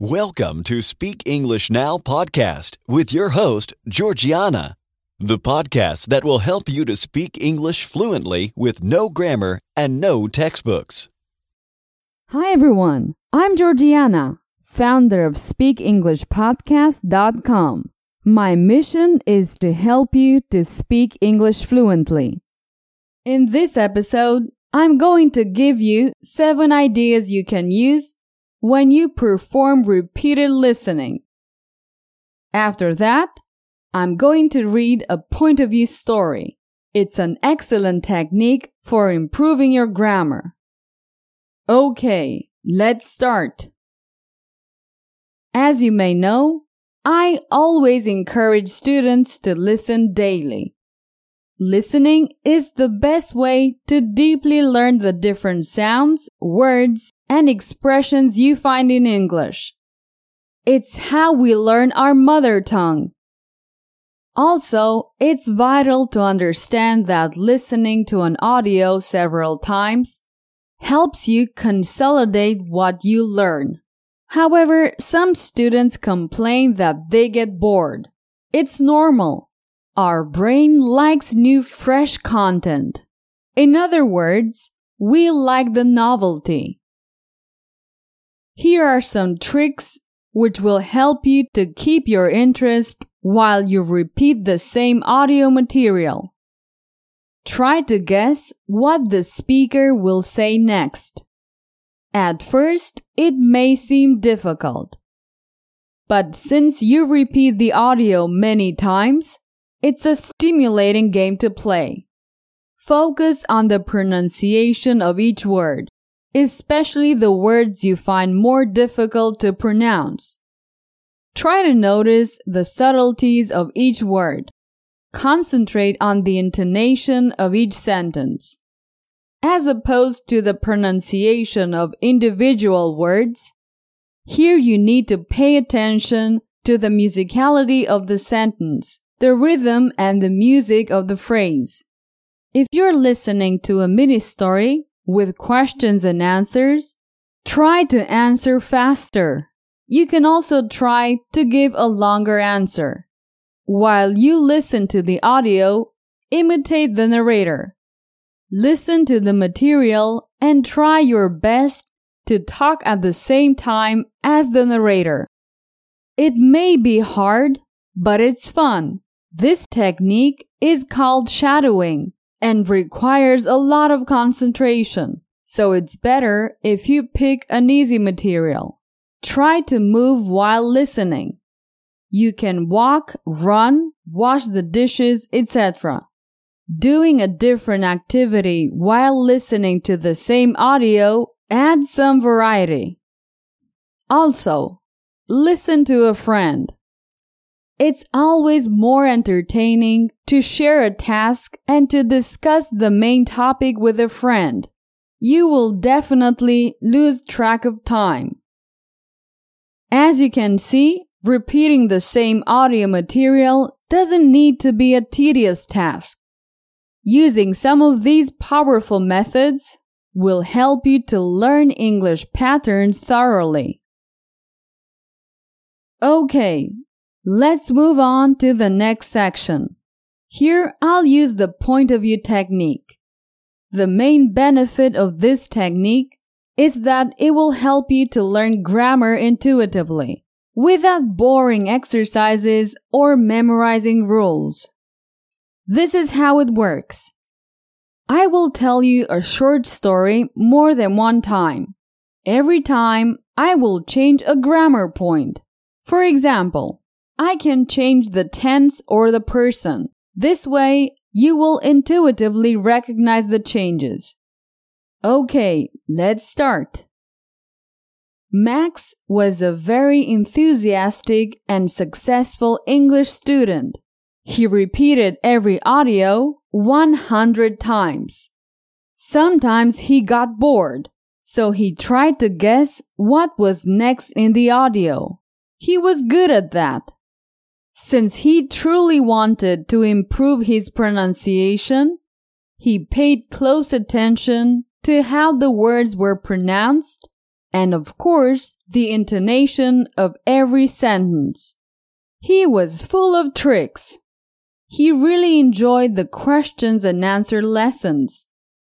Welcome to Speak English Now podcast with your host, Georgiana, the podcast that will help you to speak English fluently with no grammar and no textbooks. Hi everyone, I'm Georgiana, founder of SpeakEnglishPodcast.com. My mission is to help you to speak English fluently. In this episode, I'm going to give you seven ideas you can use when you perform repeated listening. After that, I'm going to read a point of view story. It's an excellent technique for improving your grammar. Okay, let's start. As you may know, I always encourage students to listen daily. Listening is the best way to deeply learn the different sounds, words, and expressions you find in English. It's how we learn our mother tongue. Also, it's vital to understand that listening to an audio several times helps you consolidate what you learn. However, some students complain that they get bored. It's normal. Our brain likes new fresh content. In other words, we like the novelty. Here are some tricks which will help you to keep your interest while you repeat the same audio material. Try to guess what the speaker will say next. At first, it may seem difficult. But since you repeat the audio many times, it's a stimulating game to play. Focus on the pronunciation of each word, especially the words you find more difficult to pronounce. Try to notice the subtleties of each word. Concentrate on the intonation of each sentence. As opposed to the pronunciation of individual words, here you need to pay attention to the musicality of the sentence the rhythm and the music of the phrase. If you're listening to a mini story with questions and answers, try to answer faster. You can also try to give a longer answer. While you listen to the audio, imitate the narrator. Listen to the material and try your best to talk at the same time as the narrator. It may be hard, but it's fun. This technique is called shadowing and requires a lot of concentration, so it's better if you pick an easy material. Try to move while listening. You can walk, run, wash the dishes, etc. Doing a different activity while listening to the same audio adds some variety. Also, listen to a friend. It's always more entertaining to share a task and to discuss the main topic with a friend. You will definitely lose track of time. As you can see, repeating the same audio material doesn't need to be a tedious task. Using some of these powerful methods will help you to learn English patterns thoroughly. Okay, Let's move on to the next section. Here I'll use the point of view technique. The main benefit of this technique is that it will help you to learn grammar intuitively without boring exercises or memorizing rules. This is how it works. I will tell you a short story more than one time. Every time I will change a grammar point. For example, I can change the tense or the person. This way, you will intuitively recognize the changes. Okay, let's start. Max was a very enthusiastic and successful English student. He repeated every audio 100 times. Sometimes he got bored, so he tried to guess what was next in the audio. He was good at that. Since he truly wanted to improve his pronunciation, he paid close attention to how the words were pronounced and of course, the intonation of every sentence. He was full of tricks. He really enjoyed the questions and answer lessons,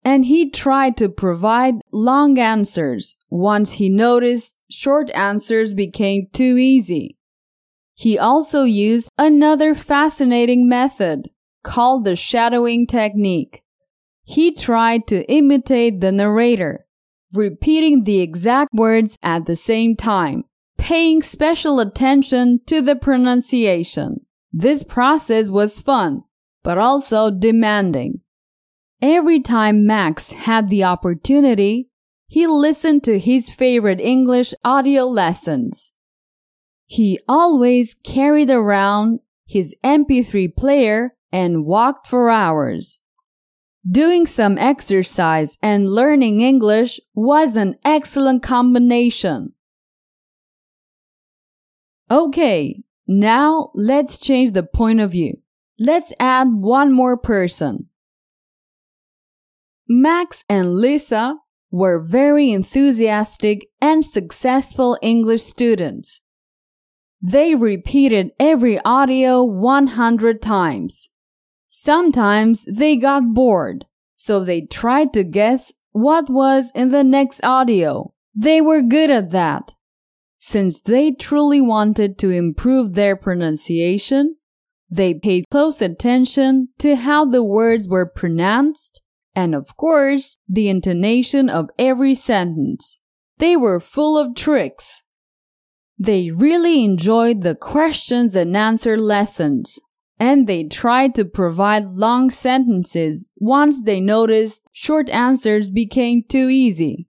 and he tried to provide long answers once he noticed short answers became too easy. He also used another fascinating method called the shadowing technique. He tried to imitate the narrator, repeating the exact words at the same time, paying special attention to the pronunciation. This process was fun, but also demanding. Every time Max had the opportunity, he listened to his favorite English audio lessons. He always carried around his MP3 player and walked for hours. Doing some exercise and learning English was an excellent combination. Okay, now let's change the point of view. Let's add one more person. Max and Lisa were very enthusiastic and successful English students. They repeated every audio 100 times. Sometimes they got bored, so they tried to guess what was in the next audio. They were good at that. Since they truly wanted to improve their pronunciation, they paid close attention to how the words were pronounced and, of course, the intonation of every sentence. They were full of tricks. They really enjoyed the questions and answer lessons and they tried to provide long sentences once they noticed short answers became too easy.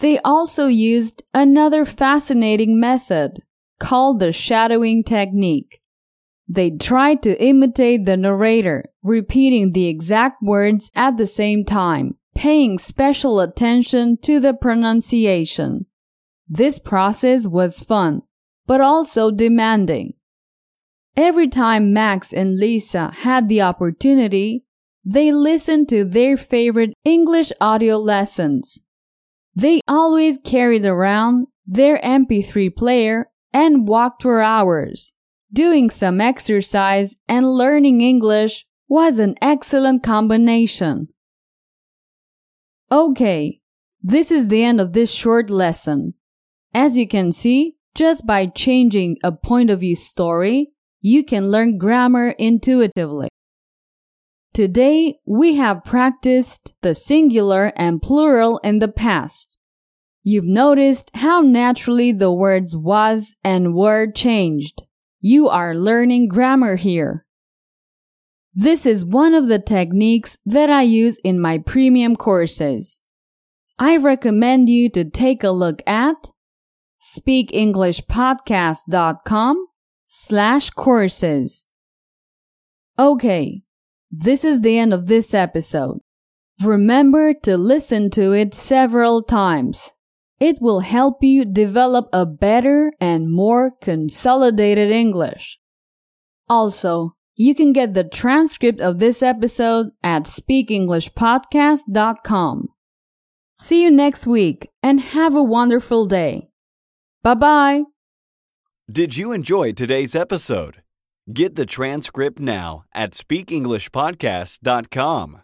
They also used another fascinating method called the shadowing technique. They tried to imitate the narrator, repeating the exact words at the same time, paying special attention to the pronunciation. This process was fun, but also demanding. Every time Max and Lisa had the opportunity, they listened to their favorite English audio lessons. They always carried around their MP3 player and walked for hours. Doing some exercise and learning English was an excellent combination. Okay, this is the end of this short lesson. As you can see, just by changing a point of view story, you can learn grammar intuitively. Today, we have practiced the singular and plural in the past. You've noticed how naturally the words was and were changed. You are learning grammar here. This is one of the techniques that I use in my premium courses. I recommend you to take a look at speakenglishpodcast.com slash courses. Okay, this is the end of this episode. Remember to listen to it several times. It will help you develop a better and more consolidated English. Also, you can get the transcript of this episode at speakenglishpodcast.com. See you next week and have a wonderful day. Bye bye. Did you enjoy today's episode? Get the transcript now at speakenglishpodcast.com.